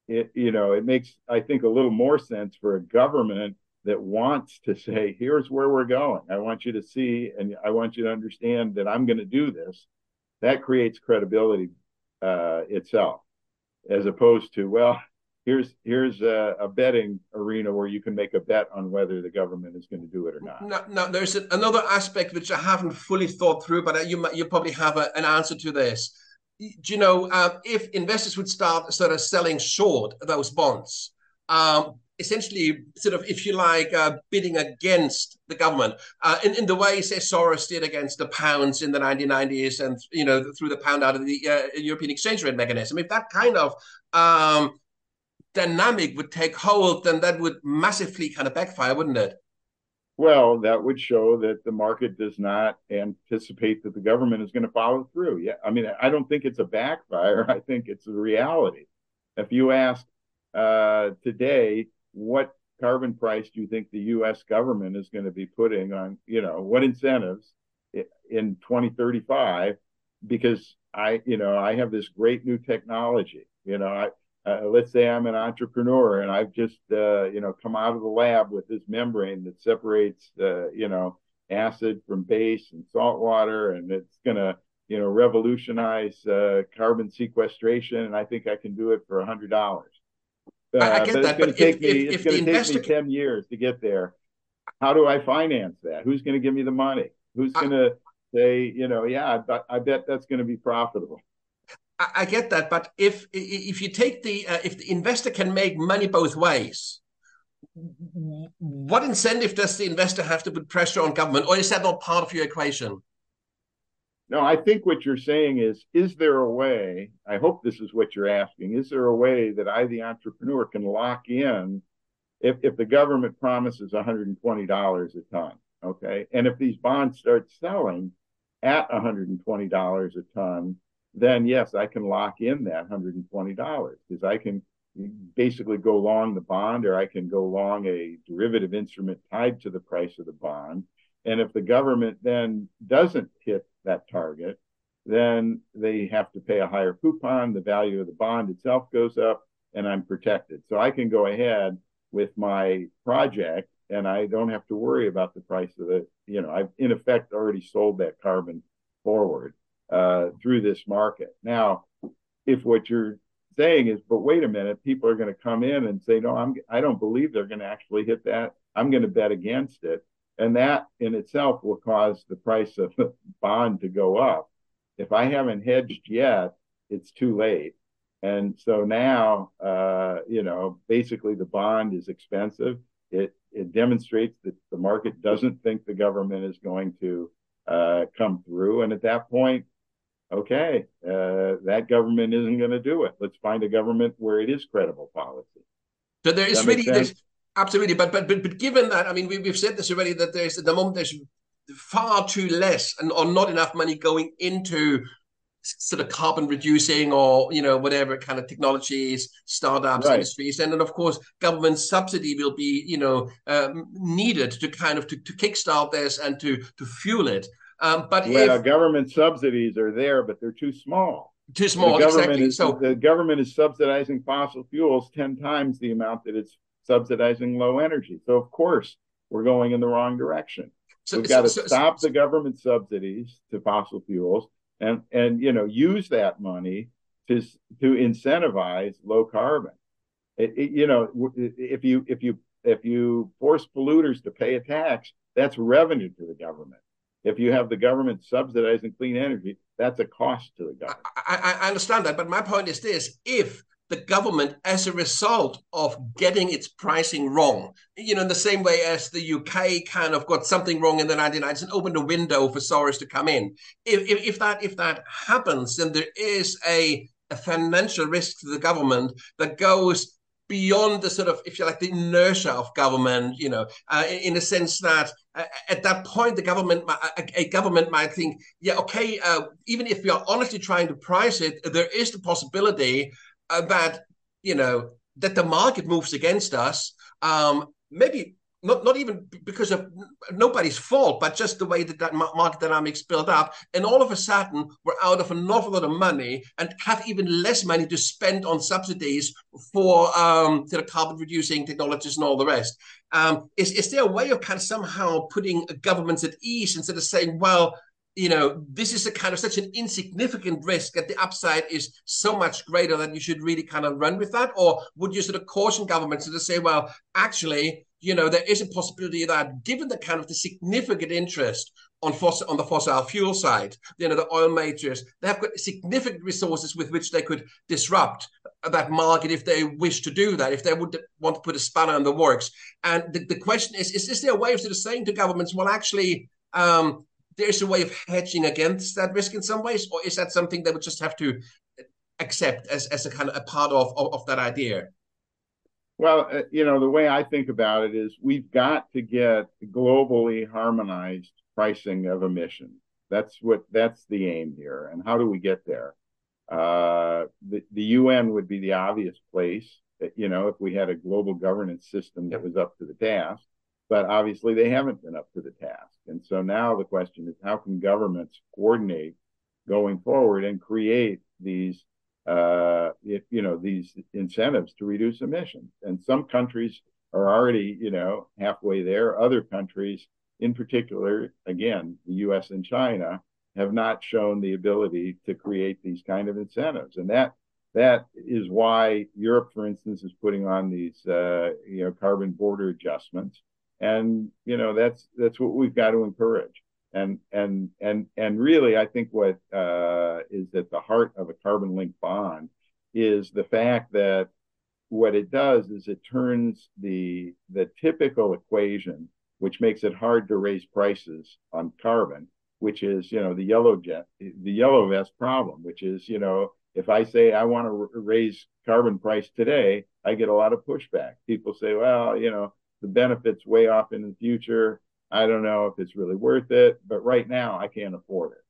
it, you know, it makes I think a little more sense for a government that wants to say, here's where we're going. I want you to see, and I want you to understand that I'm going to do this. That creates credibility uh, itself, as opposed to, well, here's here's a, a, betting arena where you can make a bet on whether the government is going to do it or not.
Now, now there's another aspect which I haven't fully thought through, but you you probably have a, an answer to this. Do you know uh, if investors would start sort of selling short those bonds? Um, essentially, sort of, if you like, uh, bidding against the government uh, in, in the way, say, Soros did against the pounds in the 1990s and, you know, threw the pound out of the uh, European exchange rate mechanism. If that kind of um, dynamic would take hold, then that would massively kind of backfire, wouldn't it?
Well, that would show that the market does not anticipate that the government is going to follow through. Yeah, I mean, I don't think it's a backfire. [LAUGHS] I think it's a reality. If you ask uh, today, what carbon price do you think the U.S. government is going to be putting on? You know, what incentives in 2035? Because I, you know, I have this great new technology. You know, I uh, let's say I'm an entrepreneur and I've just uh, you know come out of the lab with this membrane that separates uh, you know acid from base and salt water, and it's going to you know revolutionize uh, carbon sequestration, and I think I can do it for a hundred dollars.
I uh, get
but
that,
it's going to take if, me if, it's going to take me ten years to get there. How do I finance that? Who's going to give me the money? Who's going to say you know yeah I, I bet that's going to be profitable?
I get that, but if if you take the uh, if the investor can make money both ways, what incentive does the investor have to put pressure on government, or is that not part of your equation?
No, I think what you're saying is: is there a way? I hope this is what you're asking. Is there a way that I, the entrepreneur, can lock in if if the government promises 120 dollars a ton, okay, and if these bonds start selling at 120 dollars a ton then yes, I can lock in that $120 because I can basically go long the bond or I can go long a derivative instrument tied to the price of the bond. And if the government then doesn't hit that target, then they have to pay a higher coupon. The value of the bond itself goes up and I'm protected. So I can go ahead with my project and I don't have to worry about the price of it. You know, I've in effect already sold that carbon forward uh, through this market. Now, if what you're saying is, but wait a minute, people are going to come in and say, no, I'm, I don't believe they're going to actually hit that. I'm going to bet against it. And that in itself will cause the price of the [LAUGHS] bond to go up. If I haven't hedged yet, it's too late. And so now, uh, you know, basically the bond is expensive. It, it demonstrates that the market doesn't think the government is going to uh, come through. And at that point, okay, uh, that government isn't going to do it. Let's find a government where it is credible policy.
So there is really this absolutely, but but but but given that, I mean, we, we've said this already that there's at the moment there's far too less and or not enough money going into sort of carbon reducing or you know whatever kind of technologies startups right. industries and then of course government subsidy will be you know um, needed to kind of to, to kickstart this and to to fuel it um, but
well, if, government subsidies are there but they're too small
too small
the government
exactly
is,
so
the government is subsidizing fossil fuels 10 times the amount that it's subsidizing low energy so of course we're going in the wrong direction so, We've got to so, stop so, the government subsidies to fossil fuels and and you know use that money to to incentivize low carbon. It, it, you know, if you if you if you force polluters to pay a tax, that's revenue to the government. If you have the government subsidizing clean energy, that's a cost to the government.
I, I understand that, but my point is this: if the government as a result of getting its pricing wrong. You know, in the same way as the UK kind of got something wrong in the 1990s and opened a window for Soros to come in. If, if, if that if that happens, then there is a, a financial risk to the government that goes beyond the sort of, if you like, the inertia of government, you know, uh, in, the sense that uh, at that point, the government, a, a government might think, yeah, okay, uh, even if we are honestly trying to price it, there is the possibility uh, that you know that the market moves against us. Um, maybe not not even because of nobody's fault, but just the way that that market dynamics built up, and all of a sudden we're out of an awful lot of money and have even less money to spend on subsidies for um, the carbon reducing technologies and all the rest. Um, is is there a way of kind of somehow putting governments at ease instead of saying, well, you know, this is a kind of such an insignificant risk that the upside is so much greater that you should really kind of run with that? Or would you sort of caution governments to say, well, actually, you know, there is a possibility that given the kind of the significant interest on fossil on the fossil fuel side, you know, the oil majors, they have got significant resources with which they could disrupt that market if they wish to do that, if they would want to put a spanner in the works. And the, the question is, is, is there a way of sort of saying to governments, well, actually, um, there's a way of hedging against that risk in some ways, or is that something that would just have to accept as, as a kind of a part of, of, of that idea?
Well, uh, you know, the way I think about it is we've got to get globally harmonized pricing of emissions. That's what that's the aim here. And how do we get there? Uh, the, the UN would be the obvious place. That, you know, if we had a global governance system that was up to the task but obviously they haven't been up to the task. And so now the question is how can governments coordinate going forward and create these uh, if, you know these incentives to reduce emissions? And some countries are already you know halfway there. Other countries, in particular, again the U.S. and China, have not shown the ability to create these kind of incentives, and that that is why Europe, for instance, is putting on these uh, you know carbon border adjustments and you know that's that's what we've got to encourage. And and and and really i think what uh, is at the heart of a carbon link bond is the fact that what it does is it turns the the typical equation which makes it hard to raise prices on carbon which is you know the yellow jet the yellow vest problem which is you know if i say i want to raise carbon price today i get a lot of pushback. People say well you know the benefits way off in the future. I don't know if it's really worth it, but right now I can't afford it.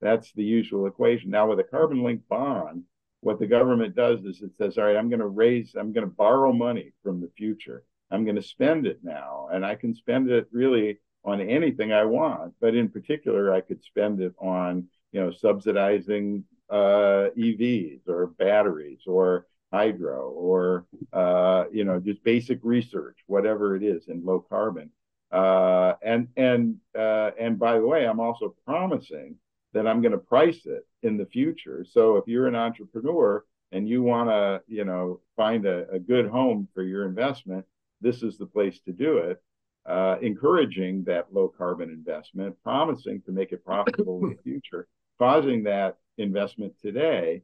That's the usual equation. Now, with a carbon linked bond, what the government does is it says, all right, I'm going to raise, I'm going to borrow money from the future. I'm going to spend it now. And I can spend it really on anything I want. But in particular, I could spend it on, you know, subsidizing uh, EVs or batteries or hydro or uh, you know just basic research, whatever it is in low carbon. Uh, and and uh, and by the way, I'm also promising that I'm going to price it in the future. So if you're an entrepreneur and you want to you know find a, a, good home for your investment, this is the place to do it. Uh, encouraging that low carbon investment, promising to make it profitable in the [COUGHS] future, causing that investment today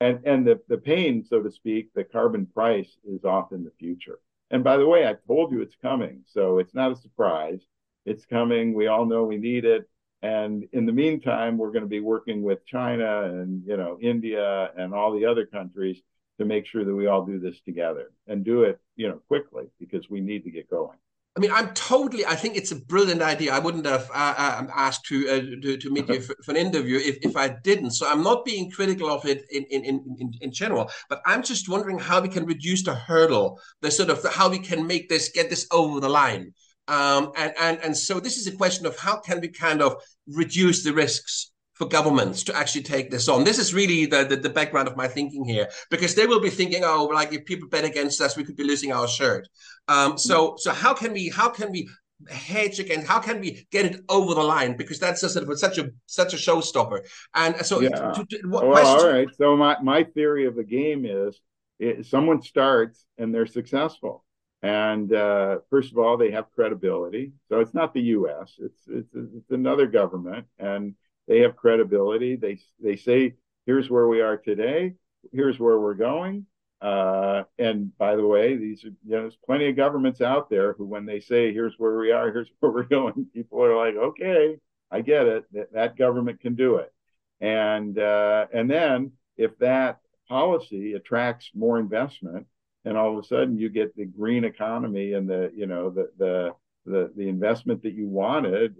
and and the the pain, so to speak, the carbon price is off in the future. And by the way, I told you it's coming, so it's not a surprise. It's coming. We all know we need it. And in the meantime, we're going to be working with China and you know India and all the other countries to make sure that we all do this together and do it you know quickly because we need to get going.
I mean, I'm totally. I think it's a brilliant idea. I wouldn't have uh, uh, asked to, uh, to, to meet you for, for, an interview if, if I didn't. So I'm not being critical of it in, in in in general, but I'm just wondering how we can reduce the hurdle, the sort of the, how we can make this get this over the line. Um, and and and so this is a question of how can we kind of reduce the risks for governments to actually take this on. This is really the, the, the, background of my thinking here, because they will be thinking, oh, like if people bet against us, we could be losing our shirt. Um, so so how can we how can we hedge against how can we get it over the line because that's just sort of such a such a showstopper and so
yeah. To, to, well, question... all right so my my theory of the game is it, someone starts and they're successful and uh, first of all they have credibility so it's not the us it's it's, it's another government and they have credibility. They they say, here's where we are today. Here's where we're going. Uh, and by the way, these are, you know, there's plenty of governments out there who, when they say, here's where we are, here's where we're [LAUGHS] going, people are like, okay, I get it. That, that government can do it. And uh, and then if that policy attracts more investment, and all of a sudden you get the green economy and the you know the the the, the investment that you wanted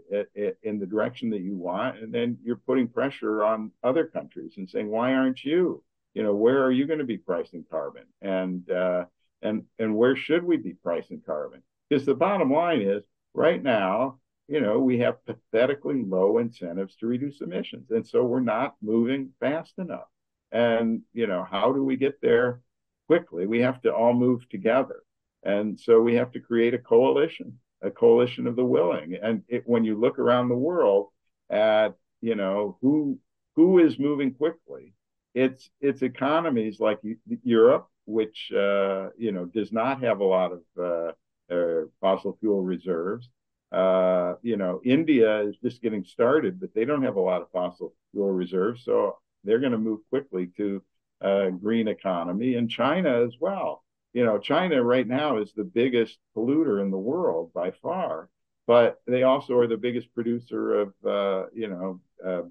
in the direction that you want. And then you're putting pressure on other countries and saying, why aren't you? You know, where are you going to be pricing carbon? And, uh, and, and where should we be pricing carbon? Because the bottom line is right now, you know, we have pathetically low incentives to reduce emissions. And so we're not moving fast enough. And, you know, how do we get there quickly? We have to all move together. And so we have to create a coalition a coalition of the willing. And it, when you look around the world at you know who who is moving quickly, it's it's economies like Europe, which uh, you know does not have a lot of uh, uh, fossil fuel reserves. Uh, you know, India is just getting started, but they don't have a lot of fossil fuel reserves, so they're going to move quickly to a green economy, and China as well you know, China right now is the biggest polluter in the world by far, but they also are the biggest producer of, uh, you know, uh,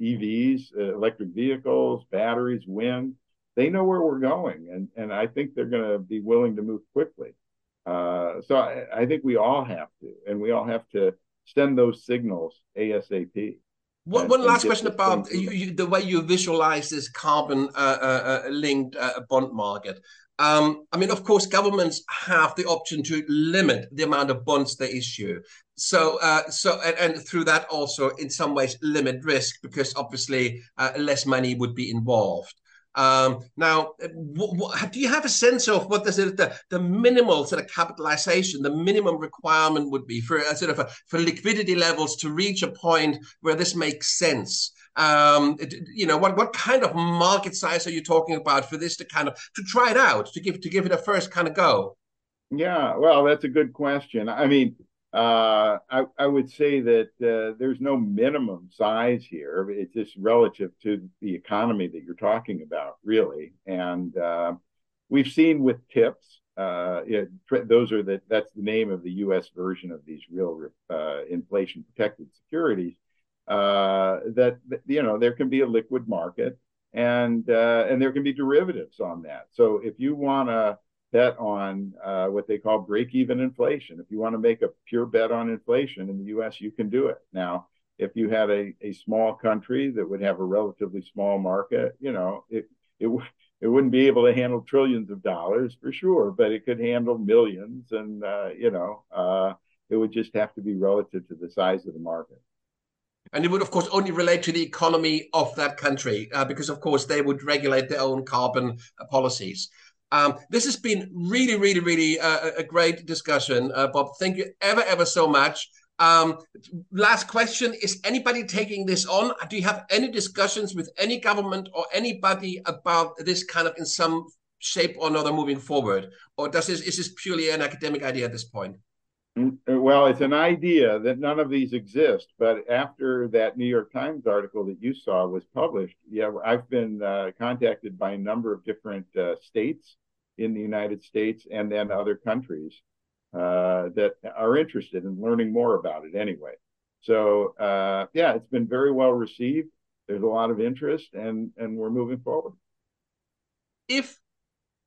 EVs, uh, electric vehicles, batteries, wind. They know where we're going, and and I think they're going to be willing to move quickly. Uh, so I, I think we all have to, and we all have to send those signals ASAP.
One, one last question about you, you, the way you visualize this carbon uh, uh, uh linked uh, bond market. Um, I mean, of course, governments have the option to limit the amount of bonds they issue. So, uh, so, and, and, through that also, in some ways, limit risk because obviously uh, less money would be involved. Um, now, do you have a sense of what the, the, the minimal sort of capitalization, the minimum requirement would be for sort of a, for liquidity levels to reach a point where this makes sense? Um, you know, what what kind of market size are you talking about for this to kind of to try it out, to give to give it a first kind of go?
Yeah, well, that's a good question. I mean, uh, I, I would say that uh, there's no minimum size here. It's just relative to the economy that you're talking about, really. And uh, we've seen with TIPS, uh, those are the that's the name of the U.S. version of these real uh, inflation protected securities uh, that you know there can be a liquid market and uh, and there can be derivatives on that. So if you want to bet on uh, what they call break-even inflation, if you want to make a pure bet on inflation in the U.S., you can do it. Now, if you had a, a small country that would have a relatively small market, you know, it it it wouldn't be able to handle trillions of dollars for sure, but it could handle millions, and uh, you know, uh, it would just have to be relative to the size of the market.
And it would, of course, only relate to the economy of that country, uh, because, of course, they would regulate their own carbon uh, policies. Um, this has been really, really, really uh, a great discussion, uh, Bob. Thank you ever, ever so much. Um, last question Is anybody taking this on? Do you have any discussions with any government or anybody about this kind of in some shape or another moving forward? Or does this, is this purely an academic idea at this point?
Well, it's an idea that none of these exist. But after that New York Times article that you saw was published, yeah, I've been uh, contacted by a number of different uh, states in the United States and then other countries uh, that are interested in learning more about it anyway. So, uh, yeah, it's been very well received. There's a lot of interest, and and we're moving forward.
If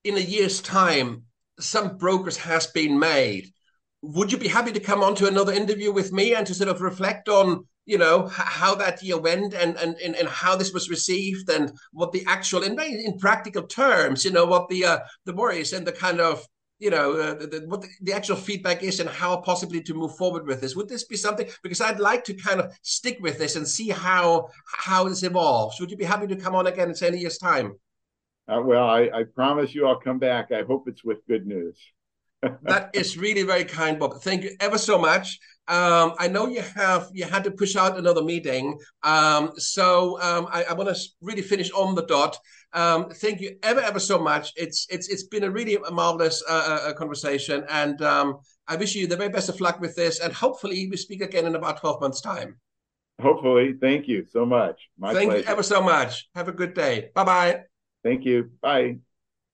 in a year's time some progress has been made would you be happy to come on to another interview with me and to sort of reflect on you know how that year went and, and and and how this was received and what the actual in in practical terms you know what the uh, the worries and the kind of you know uh, the, what the, the, actual feedback is and how possibly to move forward with this. Would this be something because i'd like to kind of stick with this and see how how this evolves. Would you be happy to come on again in 10 years time?
Uh, well I, I promise you i'll come back. I hope it's with good news
that is really very kind, Bob. Thank you ever so much. Um, I know you have you had to push out another meeting, um, so um, I, I want to really finish on the dot. Um, thank you ever ever so much. It's it's it's been a really marvelous uh, uh, uh, conversation, and um, I wish you the very best of luck with this. And hopefully, we speak again in about twelve months' time.
Hopefully, thank you so much.
My thank pleasure. you ever so much. Have a good day. Bye bye.
Thank you. Bye.